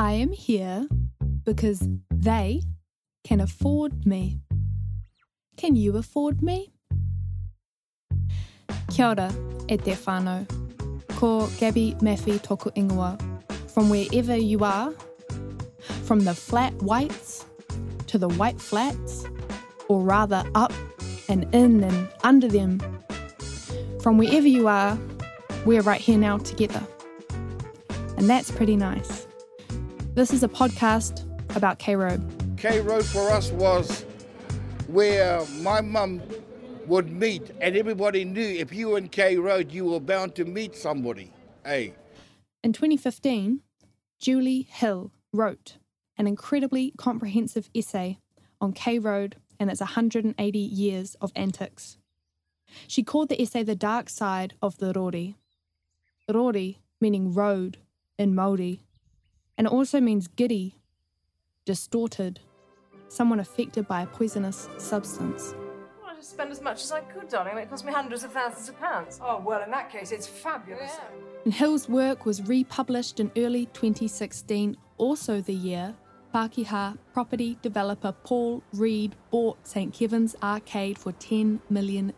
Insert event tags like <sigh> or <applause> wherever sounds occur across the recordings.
I am here because they can afford me. Can you afford me? Kia ora e te whānau. Ko Gabby Maffey toku ingoa. From wherever you are, from the flat whites to the white flats, or rather up and in and under them. From wherever you are, we're right here now together. And that's pretty nice. This is a podcast about K Road. K Road for us was where my mum would meet, and everybody knew if you were in K Road, you were bound to meet somebody. Hey, In 2015, Julie Hill wrote an incredibly comprehensive essay on K Road and its 180 years of antics. She called the essay The Dark Side of the Rori. Rori meaning road in Māori, and it also means giddy, distorted, someone affected by a poisonous substance. Well, I just spend as much as I could, darling. and It cost me hundreds of thousands of pounds. Oh, well, in that case, it's fabulous. And Hill's work was republished in early 2016, also the year Pākehā property developer Paul Reed bought St Kevin's Arcade for $10 million.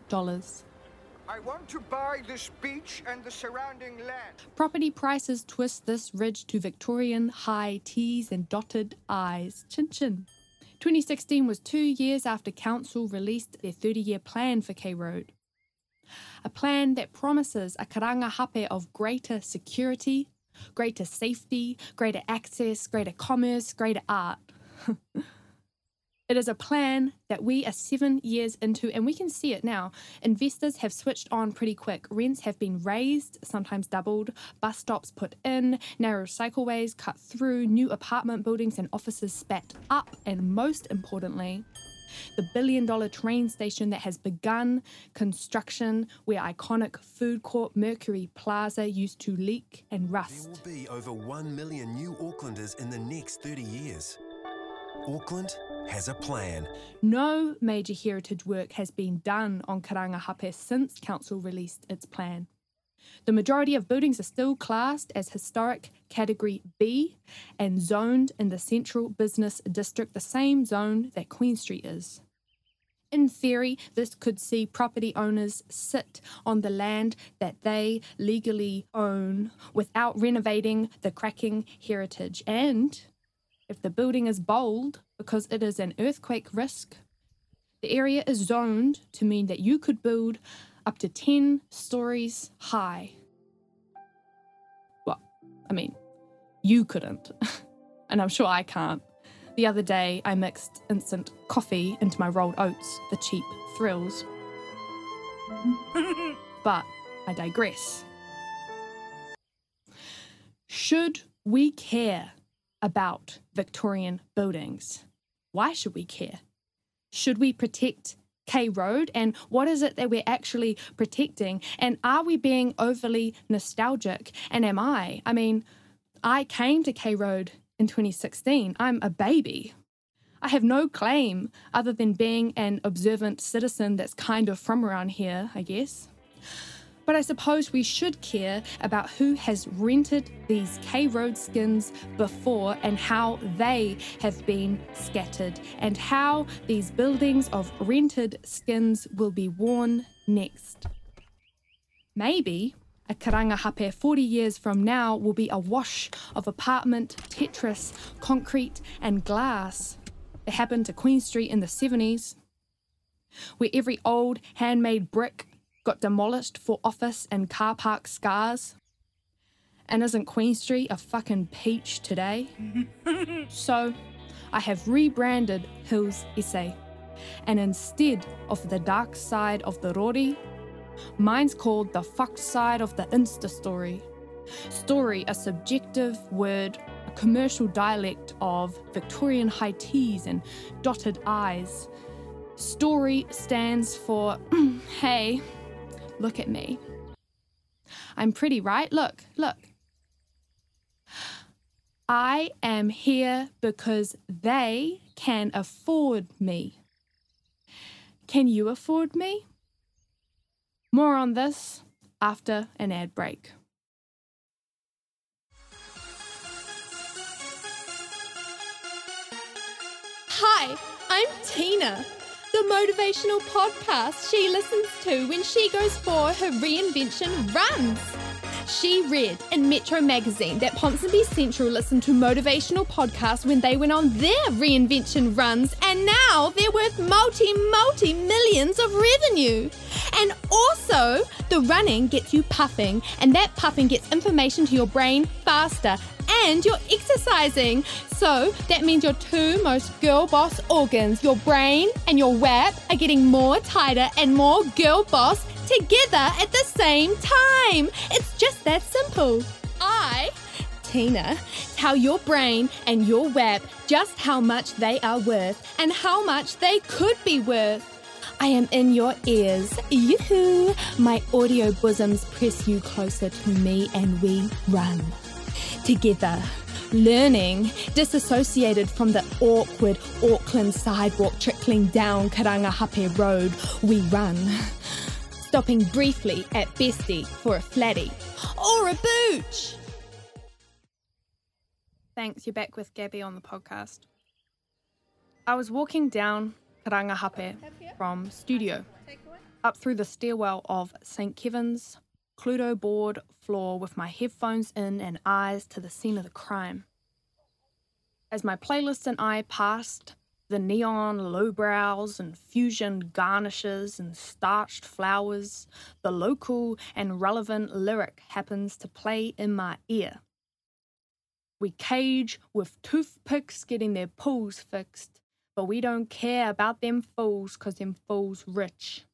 I want to buy this beach and the surrounding land. Property prices twist this ridge to Victorian high T's and dotted I's. Chin chin. 2016 was two years after Council released their 30 year plan for K Road. A plan that promises a Karangahape of greater security, greater safety, greater access, greater commerce, greater art. <laughs> It is a plan that we are seven years into, and we can see it now. Investors have switched on pretty quick. Rents have been raised, sometimes doubled, bus stops put in, narrow cycleways cut through, new apartment buildings and offices spat up, and most importantly, the billion dollar train station that has begun construction, where iconic food court Mercury Plaza used to leak and rust. There will be over 1 million new Aucklanders in the next 30 years. Auckland has a plan. No major heritage work has been done on Karangahape since Council released its plan. The majority of buildings are still classed as historic category B and zoned in the Central Business District, the same zone that Queen Street is. In theory, this could see property owners sit on the land that they legally own without renovating the cracking heritage. And if the building is bold because it is an earthquake risk, the area is zoned to mean that you could build up to 10 stories high. Well, I mean, you couldn't. <laughs> and I'm sure I can't. The other day, I mixed instant coffee into my rolled oats, the cheap thrills. <laughs> but I digress. Should we care about Victorian buildings? Why should we care? Should we protect K Road? And what is it that we're actually protecting? And are we being overly nostalgic? And am I? I mean, I came to K Road in 2016. I'm a baby. I have no claim other than being an observant citizen that's kind of from around here, I guess. But I suppose we should care about who has rented these K Road skins before and how they have been scattered, and how these buildings of rented skins will be worn next. Maybe a Karangahape 40 years from now will be a wash of apartment, Tetris, concrete, and glass. It happened to Queen Street in the 70s, where every old handmade brick got demolished for office and car park scars. And isn't Queen Street a fucking peach today? <laughs> so, I have rebranded Hill's essay, and instead of the dark side of the Rori, mine's called the fucked side of the Insta story. Story, a subjective word, a commercial dialect of Victorian high T's and dotted I's. Story stands for, <clears throat> hey, look at me. I'm pretty, right? Look, look. I am here because they can afford me. Can you afford me? More on this after an ad break. Hi, I'm Tina, the motivational podcast she listens to when she goes for her reinvention runs. She read in Metro magazine that Ponsonby Central listened to motivational podcasts when they went on their reinvention runs, and now they're worth multi, multi millions of revenue. And also, the running gets you puffing, and that puffing gets information to your brain faster, and you're exercising. So that means your two most girl boss organs, your brain and your WAP, are getting more tighter and more girl boss together at the same time. It's just that simple. I, Tina, tell your brain and your WAP just how much they are worth and how much they could be worth. I am in your ears. Yoo-hoo! My audio bosoms press you closer to me and we run. Together, learning, disassociated from the awkward Auckland sidewalk trickling down Karangahape Road, we run stopping briefly at Bestie for a flatty or a booch. Thanks, you're back with Gabby on the podcast. I was walking down Karangahape from studio up through the stairwell of St. Kevin's Cluedo board floor with my headphones in and eyes to the scene of the crime. As my playlist and I passed the neon lowbrows and fusion garnishes and starched flowers, the local and relevant lyric happens to play in my ear. We cage with toothpicks getting their pools fixed, but we don't care about them fools 'cause them fools rich.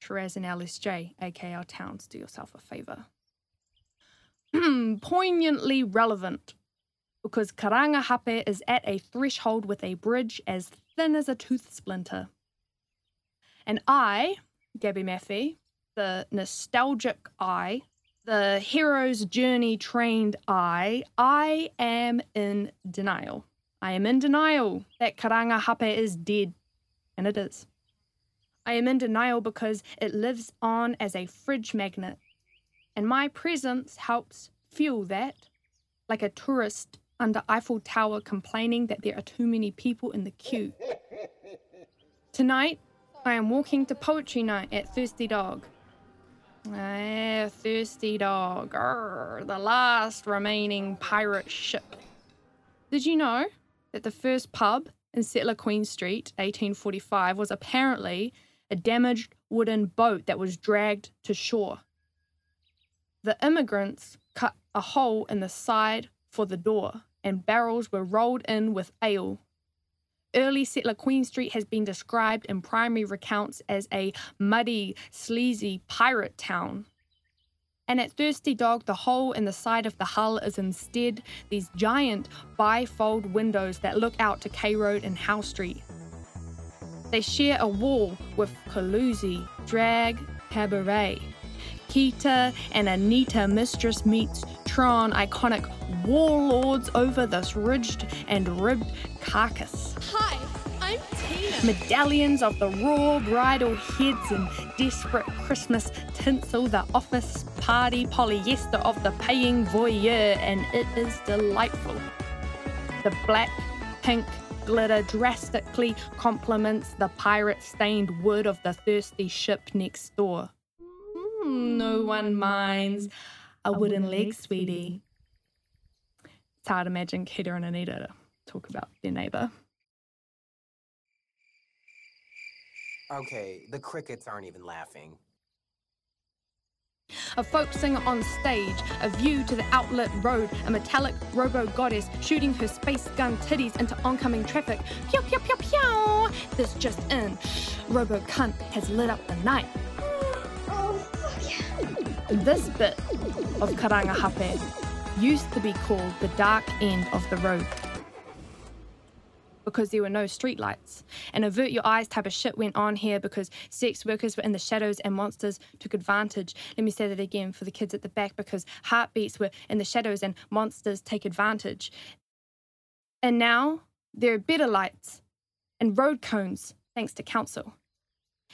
Shiraz and LSJ, aka our towns, do yourself a favour. <clears throat> Poignantly relevant because Karangahape is at a threshold with a bridge as thin as a tooth splinter. And I, Gabby Maffey, the nostalgic I, the hero's journey trained I, I am in denial. I am in denial that Karangahape is dead, and it is. I am in denial because it lives on as a fridge magnet, and my presence helps fuel that, like a tourist under Eiffel Tower complaining that there are too many people in the queue. <laughs> Tonight, I am walking to poetry night at Thirsty Dog. Ah, Thirsty Dog, Arr, the last remaining pirate ship. Did you know that the first pub in Settler Queen Street, 1845, was apparently a damaged wooden boat that was dragged to shore? The immigrants cut a hole in the side for the door and barrels were rolled in with ale. Early settler Queen Street has been described in primary recounts as a muddy, sleazy pirate town. And at Thirsty Dog, the hole in the side of the hull is instead these giant bifold windows that look out to K Road and Howe Street. They share a wall with Caluzzi, Drag, Cabaret. Kita and Anita Mistress meets Tron iconic warlords over this ridged and ribbed carcass. Hi, I'm Tina. Medallions of the raw bridal heads and desperate Christmas tinsel, the office party polyester of the paying voyeur, and it is delightful. The black, pink, glitter drastically complements the pirate stained wood of the thirsty ship next door. Hmm, no one minds a wooden leg, sweetie. It's hard to imagine Kita and Anita talk about their neighbour. Okay, the crickets aren't even laughing. A folk singer on stage, a view to the outlet road, a metallic robo goddess shooting her space gun titties into oncoming traffic. Pew pew pew pew! This just in. Robo cunt has lit up the night. This bit of Karangahape used to be called the dark end of the road because there were no streetlights. And avert your eyes type of shit went on here because sex workers were in the shadows and monsters took advantage. Let me say that again for the kids at the back because heartbeats were in the shadows and monsters take advantage. And now there are better lights and road cones thanks to council.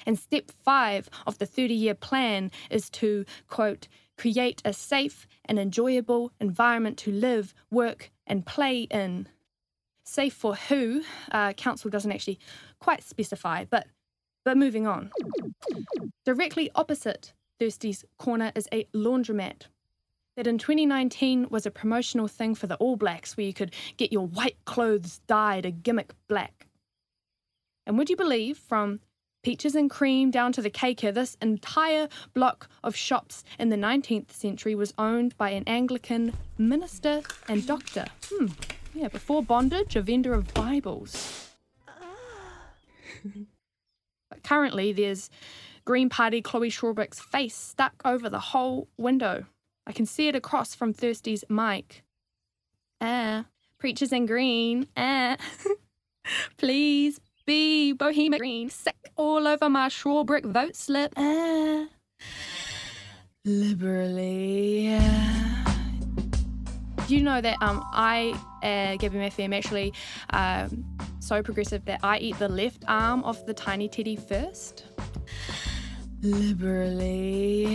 And step five of the 30 year plan is to, quote, create a safe and enjoyable environment to live, work, and play in. Safe for who? Uh, council doesn't actually quite specify, but but moving on. Directly opposite Thirsty's corner is a laundromat that in 2019 was a promotional thing for the All Blacks where you could get your white clothes dyed a gimmick black. And would you believe, from peaches and cream down to the cake here, this entire block of shops in the 19th century was owned by an Anglican minister and doctor. Hmm, yeah, before bondage, a vendor of Bibles. but <laughs> currently, there's Green Party Chloe Swarbrick's face stuck over the whole window. I can see it across from Thirsty's mic. Ah, preachers in green. Ah, <laughs> please be bohemian green. Sick all over my Swarbrick vote slip. Ah, liberally. Ah. Do you know that um I, uh, Gabby Murphy, am actually um, so progressive that I eat the left arm of the tiny teddy first? Liberally.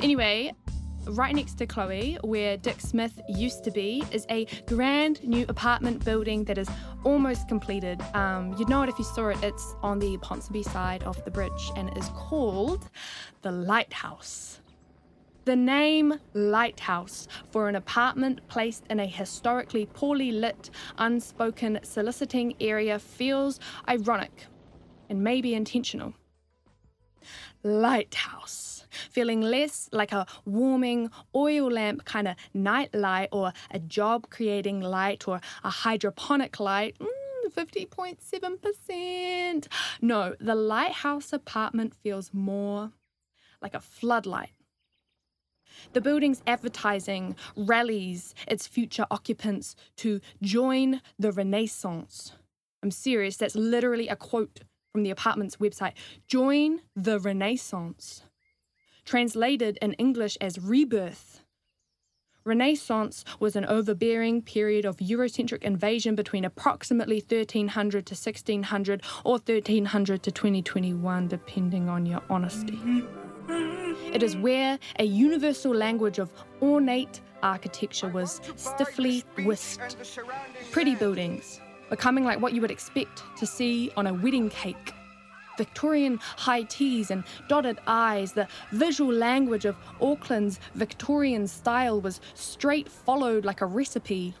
Anyway, right next to Chloe, where Dick Smith used to be, is a grand new apartment building that is almost completed. Um, you'd know it if you saw it. It's on the Ponsonby side of the bridge and is called the Lighthouse. The name Lighthouse for an apartment placed in a historically poorly lit, unspoken soliciting area feels ironic and maybe intentional. Lighthouse, feeling less like a warming oil lamp kind of night light or a job creating light or a hydroponic light. Mm, 50.7%. No, the lighthouse apartment feels more like a floodlight. The building's advertising rallies its future occupants to join the Renaissance. I'm serious, that's literally a quote from the apartment's website Join the Renaissance. Translated in English as rebirth. Renaissance was an overbearing period of Eurocentric invasion between approximately 1300 to 1600 or 1300 to 2021, depending on your honesty. Mm-hmm. It is where a universal language of ornate architecture was stiffly whisked. Pretty buildings, becoming like what you would expect to see on a wedding cake. Victorian high teas and dotted I's, the visual language of Auckland's Victorian style was straight followed like a recipe.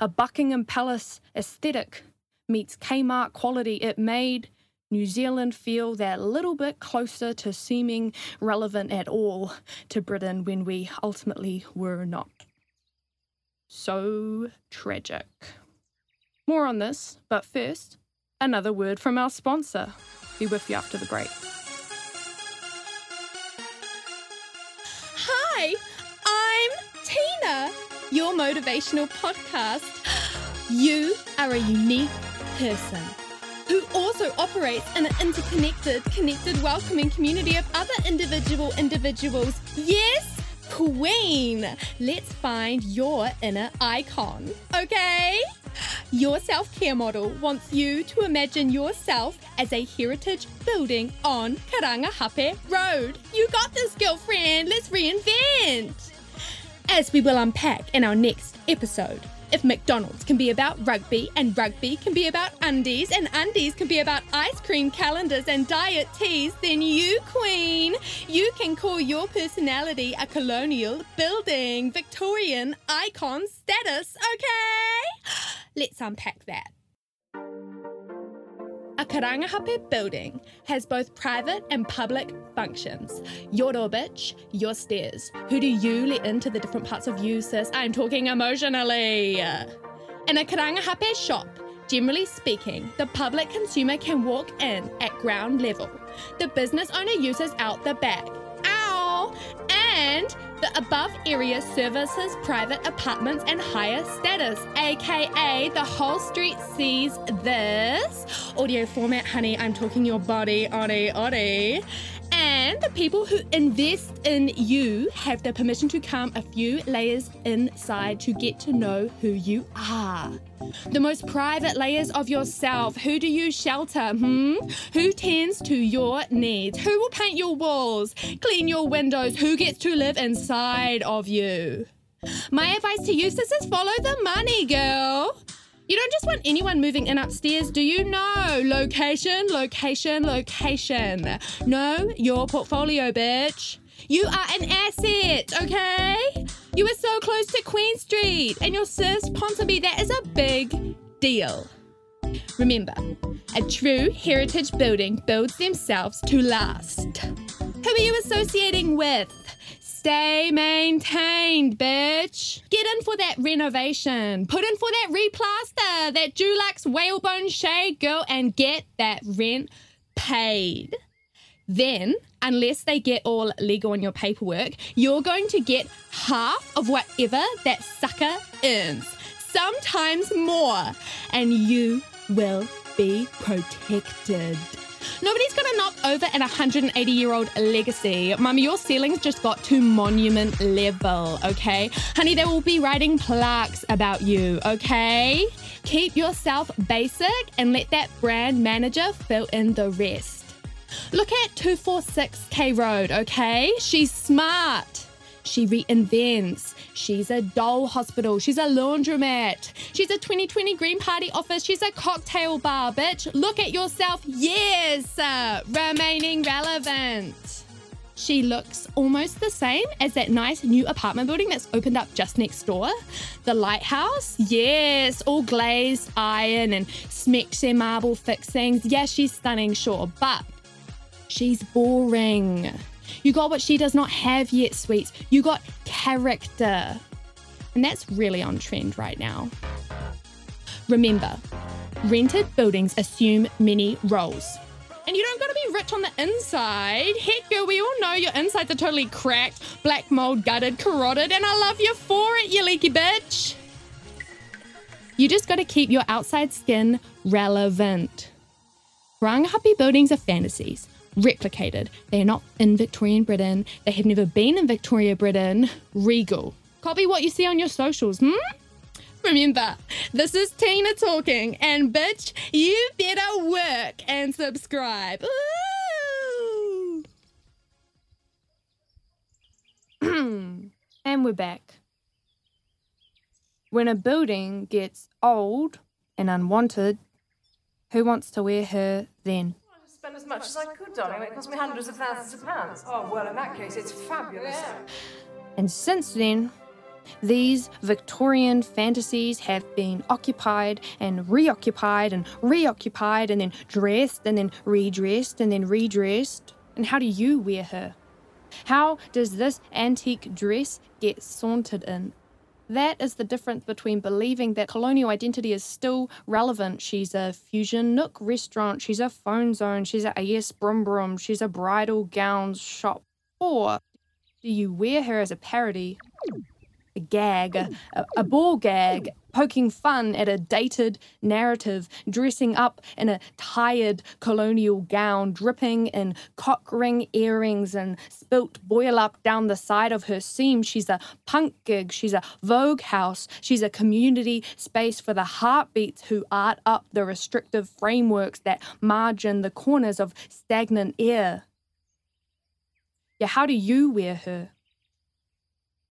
A Buckingham Palace aesthetic meets Kmart quality, it made New Zealand feel that little bit closer to seeming relevant at all to Britain when we ultimately were not. So tragic. More on this, but first, another word from our sponsor. Be with you after the break. Hi, I'm Tina, your motivational podcast. <gasps> You are a unique person who also operates in an interconnected, connected, welcoming community of other individual individuals. Yes, Queen. Let's find your inner icon, okay? Your self care model wants you to imagine yourself as a heritage building on Karangahape Road. You got this, girlfriend. Let's reinvent. As we will unpack in our next episode. If McDonald's can be about rugby and rugby can be about undies and undies can be about ice cream calendars and diet teas, then you, Queen, you can call your personality a colonial building Victorian icon status, okay? Let's unpack that. A Karangahape building has both private and public functions. Your door, bitch, your stairs. Who do you let into the different parts of you, sis? I'm talking emotionally. In a Karangahape shop, generally speaking, the public consumer can walk in at ground level. The business owner uses out the back. Ow! And the above area services private apartments and higher status, aka the whole street sees this. Audio format, honey, I'm talking your body, oddy, oddy. And the people who invest in you have the permission to come a few layers inside to get to know who you are. The most private layers of yourself. Who do you shelter? Hmm? Who tends to your needs? Who will paint your walls, clean your windows? Who gets to live inside of you? My advice to you, is follow the money, girl. You don't just want anyone moving in upstairs, do you? No. Location, location, location. Know your portfolio, bitch. You are an asset, okay? You are so close to Queen Street and your sis Ponsonby. That is a big deal. Remember, a true heritage building builds themselves to last. Who are you associating with? Stay maintained, bitch. Get in for that renovation. Put in for that replaster, that Dulux whalebone shade, girl, and get that rent paid. Then, unless they get all legal on your paperwork, you're going to get half of whatever that sucker earns, sometimes more, and you will be protected. Nobody's gonna knock over an 180 year old legacy. Mummy, your ceilings just got to monument level, okay? Honey, they will be writing plaques about you, okay? Keep yourself basic and let that brand manager fill in the rest. Look at 246 K Road, okay? She's smart. She reinvents. She's a doll hospital. She's a laundromat. She's a 2020 Green Party office. She's a cocktail bar, bitch. Look at yourself. Yes, uh, remaining relevant. She looks almost the same as that nice new apartment building that's opened up just next door. The lighthouse, yes, all glazed iron and smexy marble fixings. Yes, she's stunning, sure, but she's boring. You got what she does not have yet, sweets. You got character. And that's really on trend right now. Remember, rented buildings assume many roles. And you don't gotta be rich on the inside. Heck, girl, we all know your insides are totally cracked, black mold, gutted, corroded, and I love you for it, you leaky bitch. You just gotta keep your outside skin relevant. Ranghapi buildings are fantasies replicated. They are not in Victorian Britain. They have never been in Victoria Britain. Regal. Copy what you see on your socials, hmm? Remember, this is Tina talking, and bitch, you better work and subscribe. <clears throat> and we're back. When a building gets old and unwanted, who wants to wear her then? Spend as much as I could, darling. It cost me hundreds of thousands of pounds. Oh, well, in that case, it's fabulous. And since then, these Victorian fantasies have been occupied and reoccupied and reoccupied and then dressed and then redressed and then redressed. And how do you wear her? How does this antique dress get sauntered in? That is the difference between believing that colonial identity is still relevant. She's a fusion nook restaurant, she's a phone zone, she's a AS Brum Brum, she's a bridal gowns shop. Or do you wear her as a parody? A gag, a, a ball gag, poking fun at a dated narrative, dressing up in a tired colonial gown, dripping in cock ring earrings and spilt boil up down the side of her seam. She's a punk gig, she's a Vogue house, she's a community space for the heartbeats who art up the restrictive frameworks that margin the corners of stagnant air. Yeah, how do you wear her?